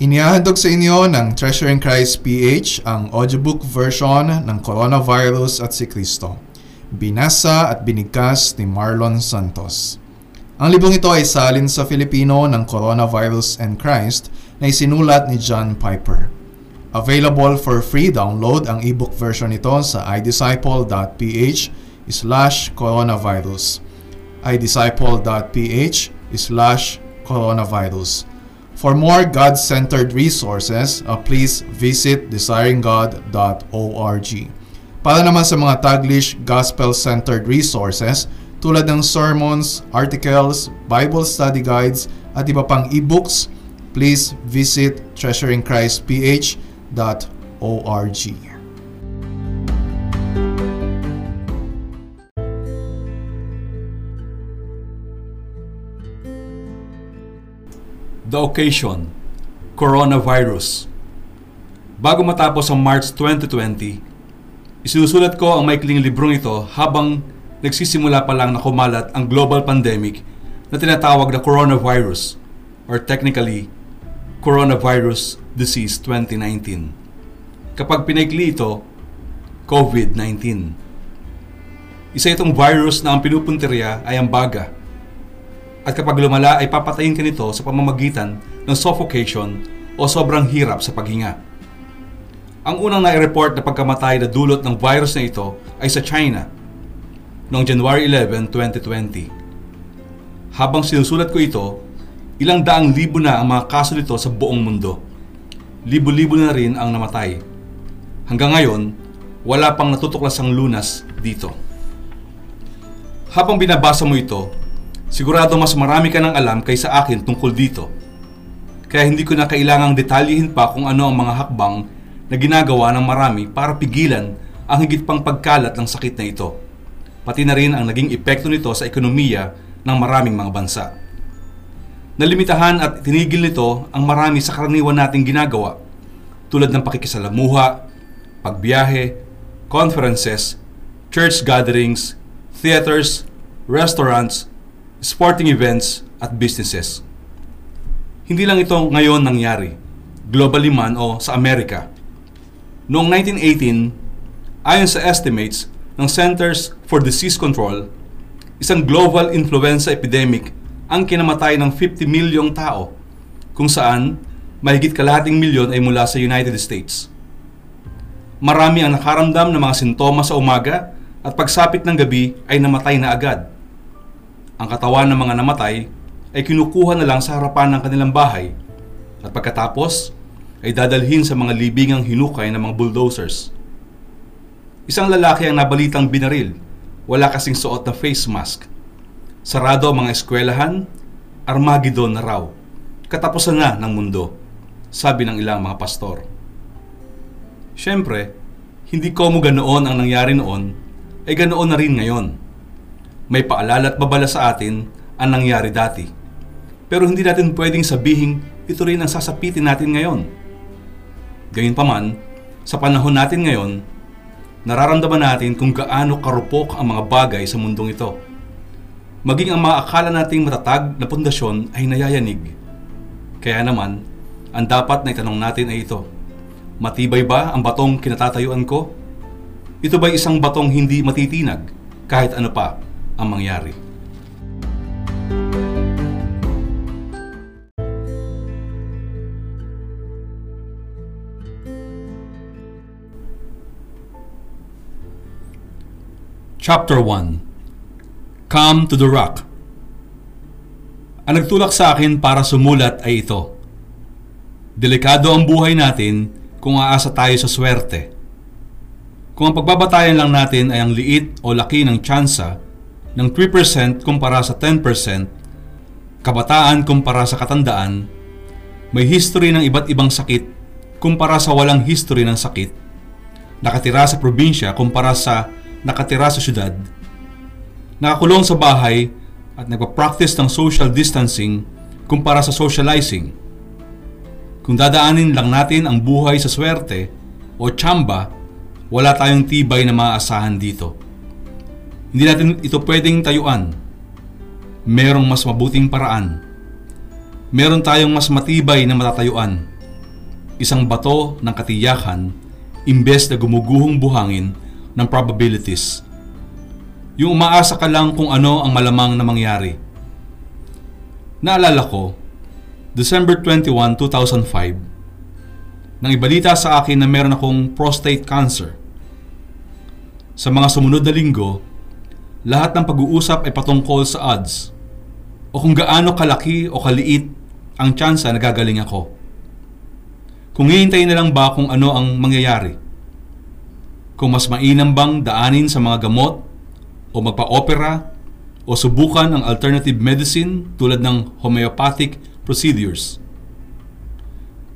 Inihahandog sa inyo ng Treasure in Christ PH ang audiobook version ng Coronavirus at si Kristo. Binasa at binigkas ni Marlon Santos. Ang libong ito ay salin sa Filipino ng Coronavirus and Christ na isinulat ni John Piper. Available for free download ang ebook version nito sa idisciple.ph slash coronavirus idisciple.ph slash coronavirus For more God-centered resources, uh, please visit desiringgod.org. Para naman sa mga Taglish gospel-centered resources tulad ng sermons, articles, Bible study guides, at iba pang e-books, please visit treasuringchristph.org. The occasion, coronavirus. Bago matapos ang March 2020, isinusulat ko ang maikling librong ito habang nagsisimula pa lang na kumalat ang global pandemic na tinatawag na coronavirus or technically Coronavirus Disease 2019. Kapag pinaikli ito, COVID-19. Isa itong virus na ang pinupuntirya ay ang baga at kapag lumala ay papatayin ka nito sa pamamagitan ng suffocation o sobrang hirap sa paghinga. Ang unang nai-report na pagkamatay na dulot ng virus na ito ay sa China noong January 11, 2020. Habang sinusulat ko ito, ilang daang libo na ang mga kaso nito sa buong mundo. Libo-libo na rin ang namatay. Hanggang ngayon, wala pang natutuklasang lunas dito. Habang binabasa mo ito, Sigurado mas marami ka nang alam kaysa akin tungkol dito. Kaya hindi ko na kailangang detalyihin pa kung ano ang mga hakbang na ginagawa ng marami para pigilan ang higit pang pagkalat ng sakit na ito. Pati na rin ang naging epekto nito sa ekonomiya ng maraming mga bansa. Nalimitahan at tinigil nito ang marami sa karaniwan nating ginagawa tulad ng pakikisalamuha, pagbiyahe, conferences, church gatherings, theaters, restaurants, sporting events at businesses. Hindi lang ito ngayon nangyari, globally man o sa Amerika. Noong 1918, ayon sa estimates ng Centers for Disease Control, isang global influenza epidemic ang kinamatay ng 50 milyong tao, kung saan mahigit kalahating milyon ay mula sa United States. Marami ang nakaramdam ng mga sintomas sa umaga at pagsapit ng gabi ay namatay na agad ang katawan ng mga namatay ay kinukuha na lang sa harapan ng kanilang bahay at pagkatapos ay dadalhin sa mga libingang hinukay ng mga bulldozers. Isang lalaki ang nabalitang binaril, wala kasing suot na face mask. Sarado ang mga eskwelahan, Armageddon na raw. Katapusan na ng mundo, sabi ng ilang mga pastor. Siyempre, hindi ko mo ganoon ang nangyari noon, ay ganoon na rin ngayon may paalala at babala sa atin ang nangyari dati. Pero hindi natin pwedeng sabihin ito rin ang sasapitin natin ngayon. Gayunpaman, sa panahon natin ngayon, nararamdaman natin kung gaano karupok ang mga bagay sa mundong ito. Maging ang mga akala nating matatag na pundasyon ay nayayanig. Kaya naman, ang dapat na itanong natin ay ito. Matibay ba ang batong kinatatayuan ko? Ito ba isang batong hindi matitinag kahit ano pa ang mangyari. Chapter 1 Come to the Rock Ang nagtulak sa akin para sumulat ay ito. Delikado ang buhay natin kung aasa tayo sa swerte. Kung ang pagbabatayan lang natin ay ang liit o laki ng tsansa ng 3% kumpara sa 10%, kabataan kumpara sa katandaan, may history ng iba't ibang sakit kumpara sa walang history ng sakit, nakatira sa probinsya kumpara sa nakatira sa syudad, nakakulong sa bahay at nagpa-practice ng social distancing kumpara sa socializing. Kung dadaanin lang natin ang buhay sa swerte o tsamba, wala tayong tibay na maaasahan dito. Hindi natin ito pwedeng tayuan. Merong mas mabuting paraan. Meron tayong mas matibay na matatayuan. isang bato ng katiyakan imbes na gumuguhong buhangin ng probabilities. Yung umaasa ka lang kung ano ang malamang na mangyari. Naalala ko, December 21, 2005, nang ibalita sa akin na meron akong prostate cancer. Sa mga sumunod na linggo, lahat ng pag-uusap ay patungkol sa odds o kung gaano kalaki o kaliit ang tsansa na gagaling ako. Kung hihintayin na lang ba kung ano ang mangyayari. Kung mas mainam bang daanin sa mga gamot o magpa-opera o subukan ang alternative medicine tulad ng homeopathic procedures.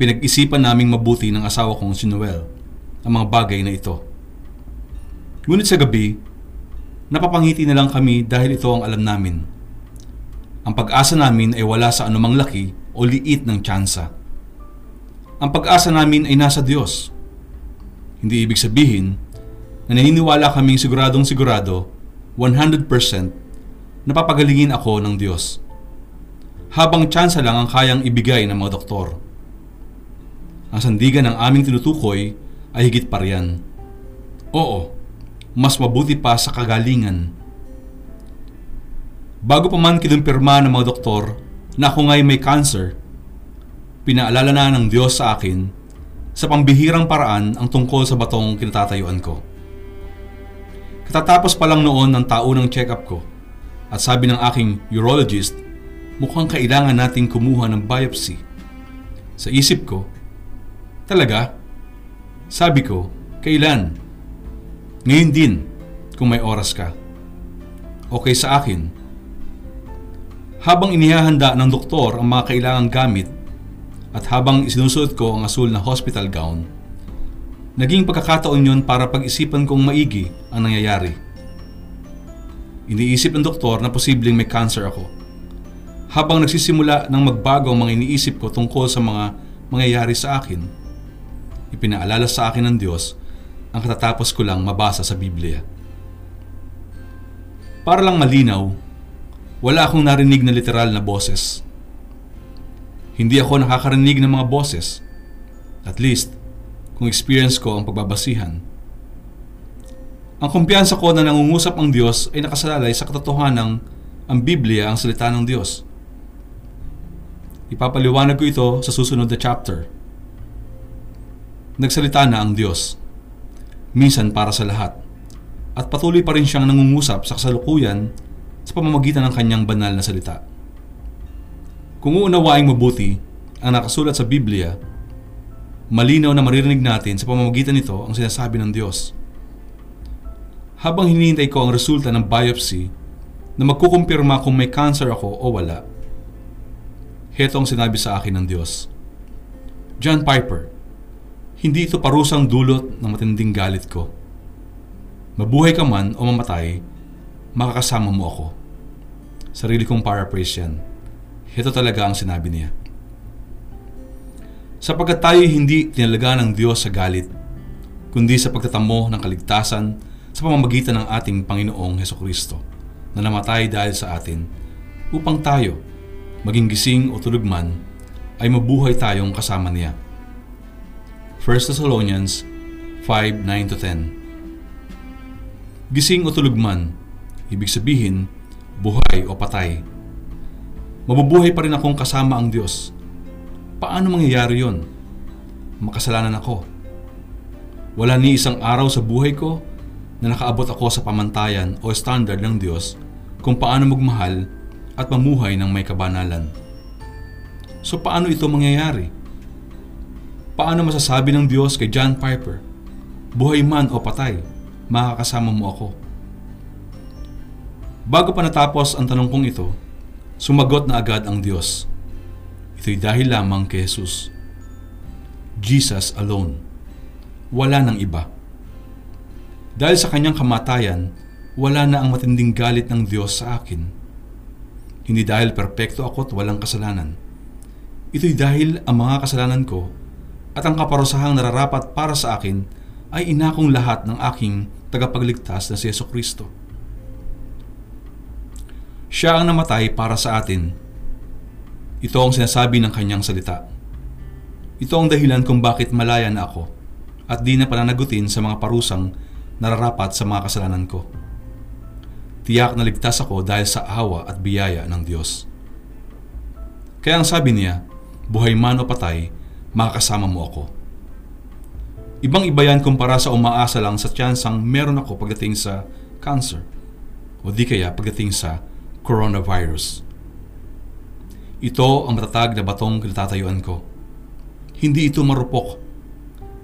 Pinag-isipan naming mabuti ng asawa kong si Noel ang mga bagay na ito. Ngunit sa gabi, napapangiti na lang kami dahil ito ang alam namin. Ang pag-asa namin ay wala sa anumang laki o liit ng tsansa. Ang pag-asa namin ay nasa Diyos. Hindi ibig sabihin na naniniwala kaming siguradong sigurado 100% napapagalingin ako ng Diyos. Habang tsansa lang ang kayang ibigay ng mga doktor. Ang sandigan ng aming tinutukoy ay higit pa riyan. Oo, mas mabuti pa sa kagalingan. Bago pa man kinumpirma ng mga doktor na ako nga'y may cancer, pinaalala na ng Diyos sa akin sa pambihirang paraan ang tungkol sa batong kinatatayuan ko. Katatapos pa lang noon ng taunang check-up ko at sabi ng aking urologist, mukhang kailangan nating kumuha ng biopsy. Sa isip ko, talaga? Sabi ko, kailan? Ngayon din, kung may oras ka. Okay sa akin. Habang inihahanda ng doktor ang mga kailangang gamit at habang isinusuot ko ang asul na hospital gown, naging pagkakataon yon para pag-isipan kong maigi ang nangyayari. Iniisip ng doktor na posibleng may cancer ako. Habang nagsisimula ng magbago ang mga iniisip ko tungkol sa mga mangyayari sa akin, ipinaalala sa akin ng Diyos ang katatapos ko lang mabasa sa Biblia. Para lang malinaw, wala akong narinig na literal na boses. Hindi ako nakakarinig ng mga boses. At least, kung experience ko ang pagbabasihan. Ang kumpiyansa ko na nangungusap ang Diyos ay nakasalalay sa katotohanan ang Biblia ang salita ng Diyos. Ipapaliwanag ko ito sa susunod na chapter. Nagsalita na ang Diyos minsan para sa lahat. At patuloy pa rin siyang nangungusap sa kasalukuyan sa pamamagitan ng kanyang banal na salita. Kung uunawaing mabuti ang nakasulat sa Biblia, malinaw na maririnig natin sa pamamagitan nito ang sinasabi ng Diyos. Habang hinihintay ko ang resulta ng biopsy na magkukumpirma kung may cancer ako o wala, heto ang sinabi sa akin ng Diyos. John Piper, hindi ito parusang dulot ng matinding galit ko. Mabuhay ka man o mamatay, makakasama mo ako. Sarili kong paraphrase yan. Ito talaga ang sinabi niya. Sapagkat tayo hindi tinalaga ng Diyos sa galit, kundi sa pagtatamo ng kaligtasan sa pamamagitan ng ating Panginoong Heso Kristo na namatay dahil sa atin upang tayo, maging gising o tulog man, ay mabuhay tayong kasama niya. 1 Thessalonians 5:9-10 Gising o tulog man, ibig sabihin, buhay o patay. Mabubuhay pa rin akong kasama ang Diyos. Paano mangyayari yon? Makasalanan ako. Wala ni isang araw sa buhay ko na nakaabot ako sa pamantayan o standard ng Diyos kung paano magmahal at mamuhay ng may kabanalan. So paano ito mangyayari? Paano masasabi ng Diyos kay John Piper, buhay man o patay, makakasama mo ako? Bago pa natapos ang tanong kong ito, sumagot na agad ang Diyos. Ito'y dahil lamang kay Jesus. Jesus alone. Wala nang iba. Dahil sa kanyang kamatayan, wala na ang matinding galit ng Diyos sa akin. Hindi dahil perpekto ako at walang kasalanan. Ito'y dahil ang mga kasalanan ko at ang kaparusahang nararapat para sa akin ay inakong lahat ng aking tagapagligtas na si Yeso Kristo. Siya ang namatay para sa atin. Ito ang sinasabi ng kanyang salita. Ito ang dahilan kung bakit malaya na ako at di na pananagutin sa mga parusang nararapat sa mga kasalanan ko. Tiyak na ligtas ako dahil sa awa at biyaya ng Diyos. Kaya ang sabi niya, buhay man o patay, makakasama mo ako. Ibang iba yan kumpara sa umaasa lang sa tsansang meron ako pagdating sa cancer o di kaya pagdating sa coronavirus. Ito ang matatag na batong kinatatayuan ko. Hindi ito marupok.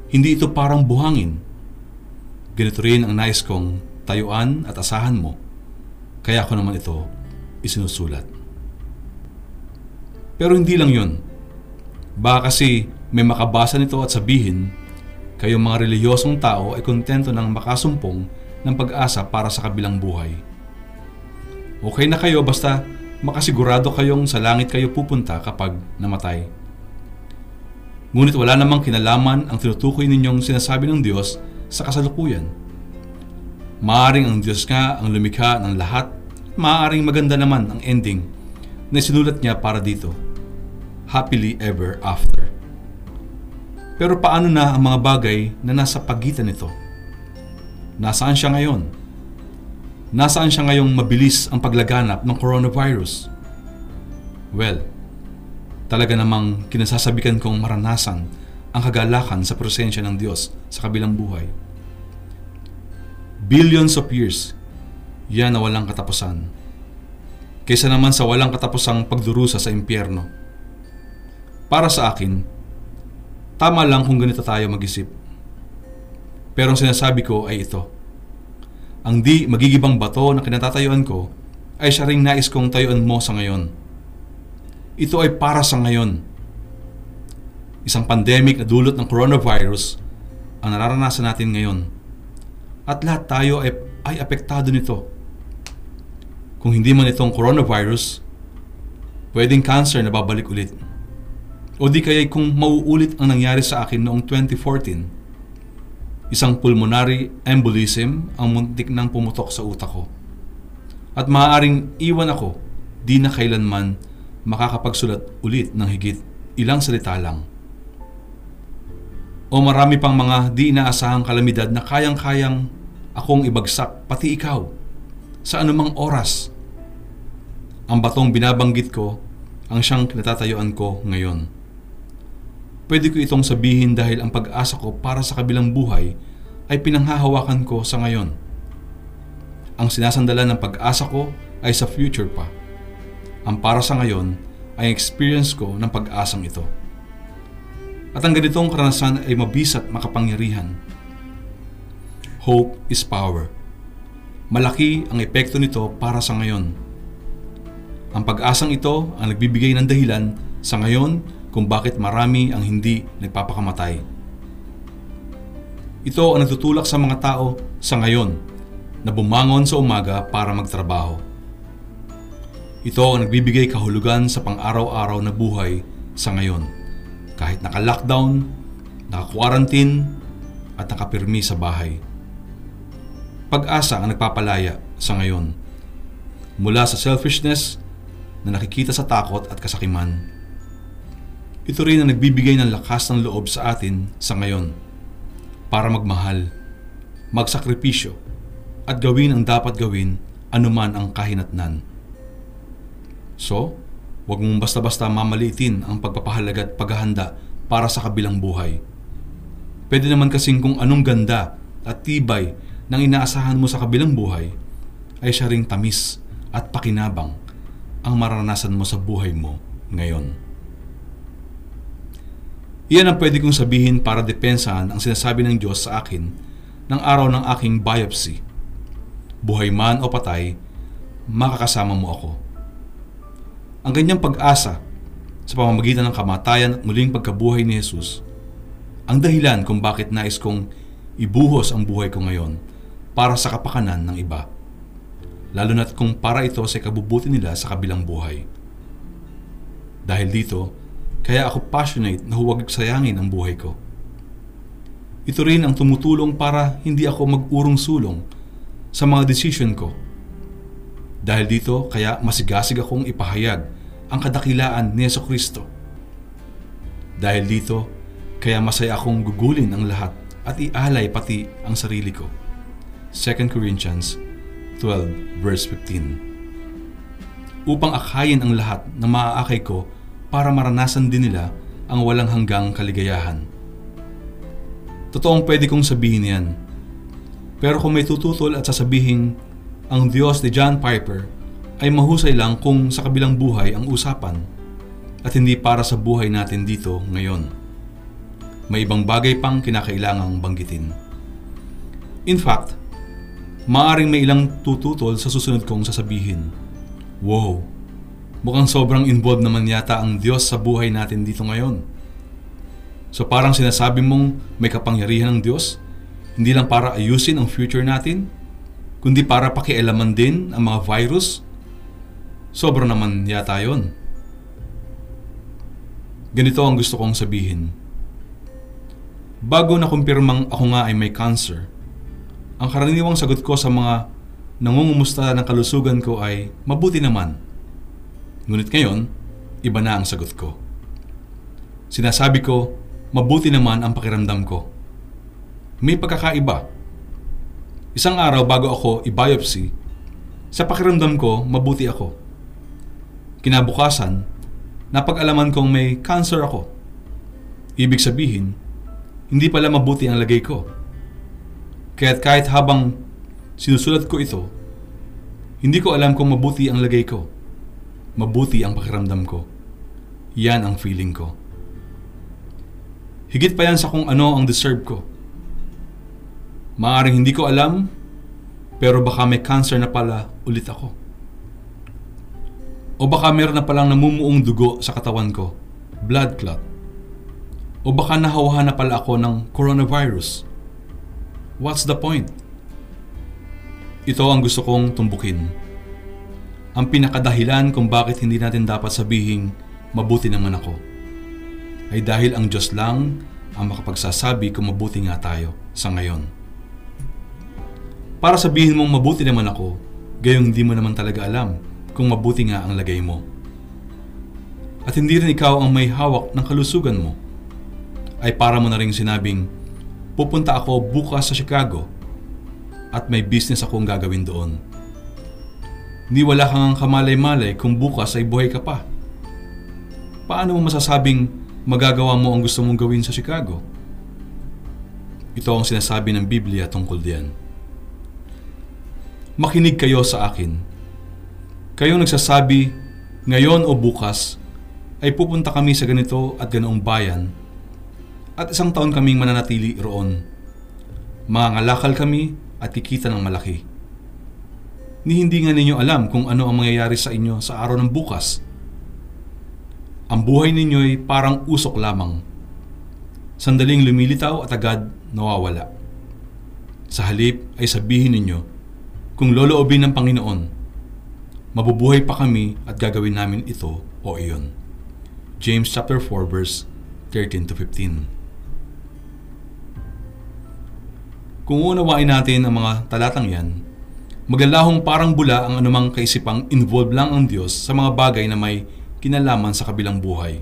Hindi ito parang buhangin. Ganito rin ang nais kong tayuan at asahan mo. Kaya ko naman ito isinusulat. Pero hindi lang yun. Baka kasi may makabasa nito at sabihin, kayong mga reliyosong tao ay kontento ng makasumpong ng pag-asa para sa kabilang buhay. Okay na kayo basta makasigurado kayong sa langit kayo pupunta kapag namatay. Ngunit wala namang kinalaman ang tinutukoy ninyong sinasabi ng Diyos sa kasalukuyan. Maaring ang Diyos nga ang lumikha ng lahat, maaring maganda naman ang ending na sinulat niya para dito. Happily ever after. Pero paano na ang mga bagay na nasa pagitan nito? Nasaan siya ngayon? Nasaan siya ngayong mabilis ang paglaganap ng coronavirus? Well, talaga namang kinasasabikan kong maranasan ang kagalakan sa presensya ng Diyos sa kabilang buhay. Billions of years, yan na walang katapusan. Kaysa naman sa walang katapusang pagdurusa sa impyerno. Para sa akin, tama lang kung ganito tayo mag-isip. Pero ang sinasabi ko ay ito. Ang di magigibang bato na kinatatayuan ko ay siya ring nais kong tayuan mo sa ngayon. Ito ay para sa ngayon. Isang pandemic na dulot ng coronavirus ang nararanasan natin ngayon. At lahat tayo ay, ay apektado nito. Kung hindi man itong coronavirus, pwedeng cancer na babalik ulit. O di kaya kung mauulit ang nangyari sa akin noong 2014, Isang pulmonary embolism ang muntik nang pumutok sa utak ko. At maaaring iwan ako di na kailanman makakapagsulat ulit ng higit ilang salita lang. O marami pang mga di inaasahang kalamidad na kayang-kayang akong ibagsak, pati ikaw, sa anumang oras. Ang batong binabanggit ko ang siyang kinatatayuan ko ngayon. Pwede ko itong sabihin dahil ang pag-asa ko para sa kabilang buhay ay pinanghahawakan ko sa ngayon. Ang sinasandalan ng pag-asa ko ay sa future pa. Ang para sa ngayon ay experience ko ng pag-asang ito. At ang ganitong karanasan ay mabisat makapangyarihan. Hope is power. Malaki ang epekto nito para sa ngayon. Ang pag-asang ito ang nagbibigay ng dahilan sa ngayon kung bakit marami ang hindi nagpapakamatay. Ito ang nagtutulak sa mga tao sa ngayon na bumangon sa umaga para magtrabaho. Ito ang nagbibigay kahulugan sa pang-araw-araw na buhay sa ngayon kahit naka-lockdown, naka-quarantine at nakapirmi sa bahay. Pag-asa ang nagpapalaya sa ngayon mula sa selfishness na nakikita sa takot at kasakiman ito rin ang nagbibigay ng lakas ng loob sa atin sa ngayon para magmahal, magsakripisyo, at gawin ang dapat gawin anuman ang kahinatnan. So, huwag mong basta-basta mamalitin ang pagpapahalaga at paghahanda para sa kabilang buhay. Pwede naman kasing kung anong ganda at tibay ng inaasahan mo sa kabilang buhay ay siya ring tamis at pakinabang ang maranasan mo sa buhay mo ngayon. Iyan ang pwede kong sabihin para depensahan ang sinasabi ng Diyos sa akin ng araw ng aking biopsy. Buhay man o patay, makakasama mo ako. Ang ganyang pag-asa sa pamamagitan ng kamatayan at muling pagkabuhay ni Jesus, ang dahilan kung bakit nais kong ibuhos ang buhay ko ngayon para sa kapakanan ng iba. Lalo na't kung para ito sa kabubuti nila sa kabilang buhay. Dahil dito, kaya ako passionate na huwag sayangin ang buhay ko. Ito rin ang tumutulong para hindi ako mag-urong sulong sa mga decision ko. Dahil dito, kaya masigasig akong ipahayag ang kadakilaan ni Yeso Kristo. Dahil dito, Kaya masaya akong gugulin ang lahat at ialay pati ang sarili ko. 2 Corinthians 12 verse 15 Upang akayin ang lahat na maaakay ko para maranasan din nila ang walang hanggang kaligayahan. Totoong pwede kong sabihin yan. Pero kung may tututol at sasabihin ang Diyos ni John Piper ay mahusay lang kung sa kabilang buhay ang usapan at hindi para sa buhay natin dito ngayon. May ibang bagay pang kinakailangang banggitin. In fact, maaring may ilang tututol sa susunod kong sasabihin. Wow, mukhang sobrang involved naman yata ang Diyos sa buhay natin dito ngayon. So parang sinasabi mong may kapangyarihan ng Diyos, hindi lang para ayusin ang future natin, kundi para pakialaman din ang mga virus. Sobra naman yata yon. Ganito ang gusto kong sabihin. Bago na kumpirmang ako nga ay may cancer, ang karaniwang sagot ko sa mga nangungumusta ng kalusugan ko ay mabuti naman. Ngunit ngayon, iba na ang sagot ko. Sinasabi ko, mabuti naman ang pakiramdam ko. May pagkakaiba. Isang araw bago ako i-biopsy, sa pakiramdam ko, mabuti ako. Kinabukasan, napag-alaman kong may cancer ako. Ibig sabihin, hindi pala mabuti ang lagay ko. Kaya't kahit habang sinusulat ko ito, hindi ko alam kung mabuti ang lagay ko. Mabuti ang pakiramdam ko. Yan ang feeling ko. Higit pa yan sa kung ano ang deserve ko. Maaring hindi ko alam, pero baka may cancer na pala ulit ako. O baka meron na palang namumuong dugo sa katawan ko, blood clot. O baka nahawahan na pala ako ng coronavirus. What's the point? Ito ang gusto kong tumbukin. Ang pinakadahilan kung bakit hindi natin dapat sabihing mabuti naman ako ay dahil ang Diyos lang ang makapagsasabi kung mabuti nga tayo sa ngayon. Para sabihin mong mabuti naman ako, gayong hindi mo naman talaga alam kung mabuti nga ang lagay mo. At hindi rin ikaw ang may hawak ng kalusugan mo, ay para mo na rin sinabing, pupunta ako bukas sa Chicago at may business akong gagawin doon. Hindi wala kang kamalay-malay kung bukas ay buhay ka pa. Paano mo masasabing magagawa mo ang gusto mong gawin sa Chicago. Ito ang sinasabi ng Biblia tungkol diyan. Makinig kayo sa akin. Kayong nagsasabi, ngayon o bukas, ay pupunta kami sa ganito at ganoong bayan at isang taon kaming mananatili roon. Mangangalakal kami at kikita ng malaki. Ni hindi nga ninyo alam kung ano ang mangyayari sa inyo sa araw ng bukas ang buhay ninyo'y parang usok lamang. Sandaling lumilitaw at agad nawawala. Sa halip ay sabihin ninyo, kung loloobin ng Panginoon, mabubuhay pa kami at gagawin namin ito o iyon. James chapter 4 verse 13 to 15. Kung unawain natin ang mga talatang yan, maglalahong parang bula ang anumang kaisipang involved lang ang Diyos sa mga bagay na may kinalaman sa kabilang buhay.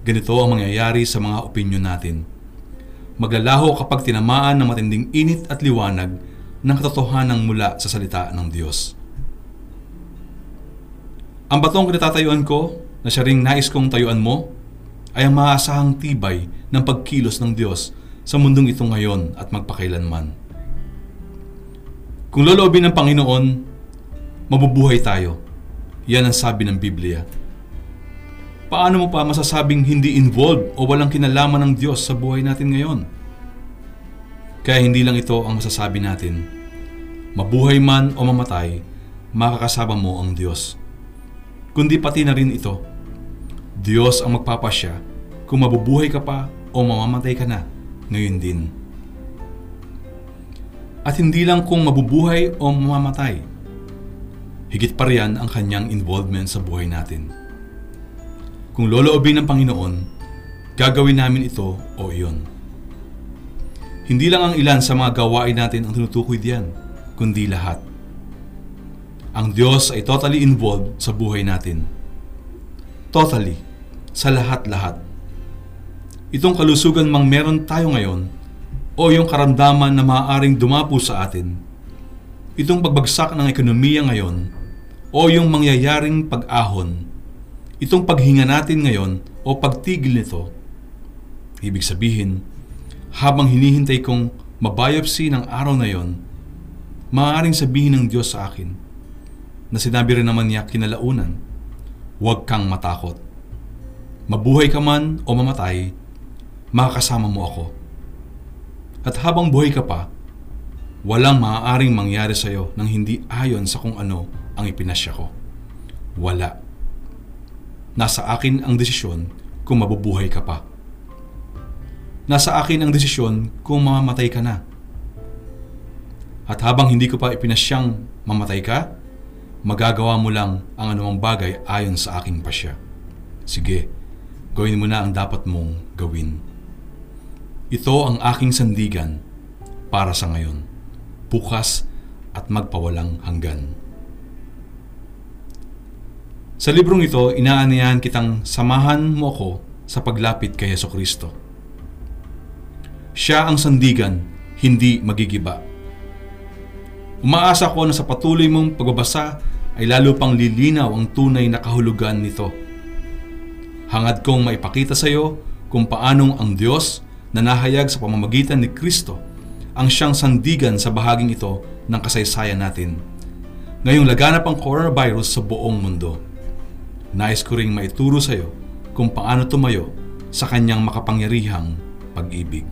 Ganito ang mangyayari sa mga opinyon natin. Maglalaho kapag tinamaan ng matinding init at liwanag ng katotohanan mula sa salita ng Diyos. Ang batong kinatatayuan ko na siya ring nais kong tayuan mo ay ang maasahang tibay ng pagkilos ng Diyos sa mundong ito ngayon at magpakailanman. Kung loloobin ng Panginoon, mabubuhay tayo yan ang sabi ng Biblia. Paano mo pa masasabing hindi involved o walang kinalaman ng Diyos sa buhay natin ngayon? Kaya hindi lang ito ang masasabi natin. Mabuhay man o mamatay, makakasama mo ang Diyos. Kundi pati na rin ito. Diyos ang magpapasya kung mabubuhay ka pa o mamamatay ka na ngayon din. At hindi lang kung mabubuhay o mamamatay, higit pa riyan ang kanyang involvement sa buhay natin. Kung loloobin ng Panginoon, gagawin namin ito o iyon. Hindi lang ang ilan sa mga gawain natin ang tinutukoy diyan, kundi lahat. Ang Diyos ay totally involved sa buhay natin. Totally, sa lahat-lahat. itong kalusugan mang meron tayo ngayon o yung karamdaman na maaaring dumapo sa atin, itong pagbagsak ng ekonomiya ngayon o yung mangyayaring pag-ahon, itong paghinga natin ngayon o pagtigil nito, ibig sabihin, habang hinihintay kong mabiopsy ng araw na yon, maaaring sabihin ng Diyos sa akin na sinabi rin naman niya kinalaunan, huwag kang matakot. Mabuhay ka man o mamatay, makakasama mo ako. At habang buhay ka pa, walang maaaring mangyari sa iyo nang hindi ayon sa kung ano ang ipinasya ko. Wala. Nasa akin ang desisyon kung mabubuhay ka pa. Nasa akin ang desisyon kung mamamatay ka na. At habang hindi ko pa ipinasyang mamatay ka, magagawa mo lang ang anumang bagay ayon sa aking pasya. Sige, gawin mo na ang dapat mong gawin. Ito ang aking sandigan para sa ngayon, bukas at magpawalang hanggan. Sa librong ito, inaanayahan kitang samahan mo ako sa paglapit kay Yeso Kristo. Siya ang sandigan, hindi magigiba. Umaasa ko na sa patuloy mong pagbabasa ay lalo pang lilinaw ang tunay na kahulugan nito. Hangad kong maipakita sa iyo kung paanong ang Diyos na nahayag sa pamamagitan ni Kristo ang siyang sandigan sa bahaging ito ng kasaysayan natin. Ngayong laganap ang coronavirus sa buong mundo. Nais ko ring maituro sa iyo kung paano tumayo sa kanyang makapangyarihang pag-ibig.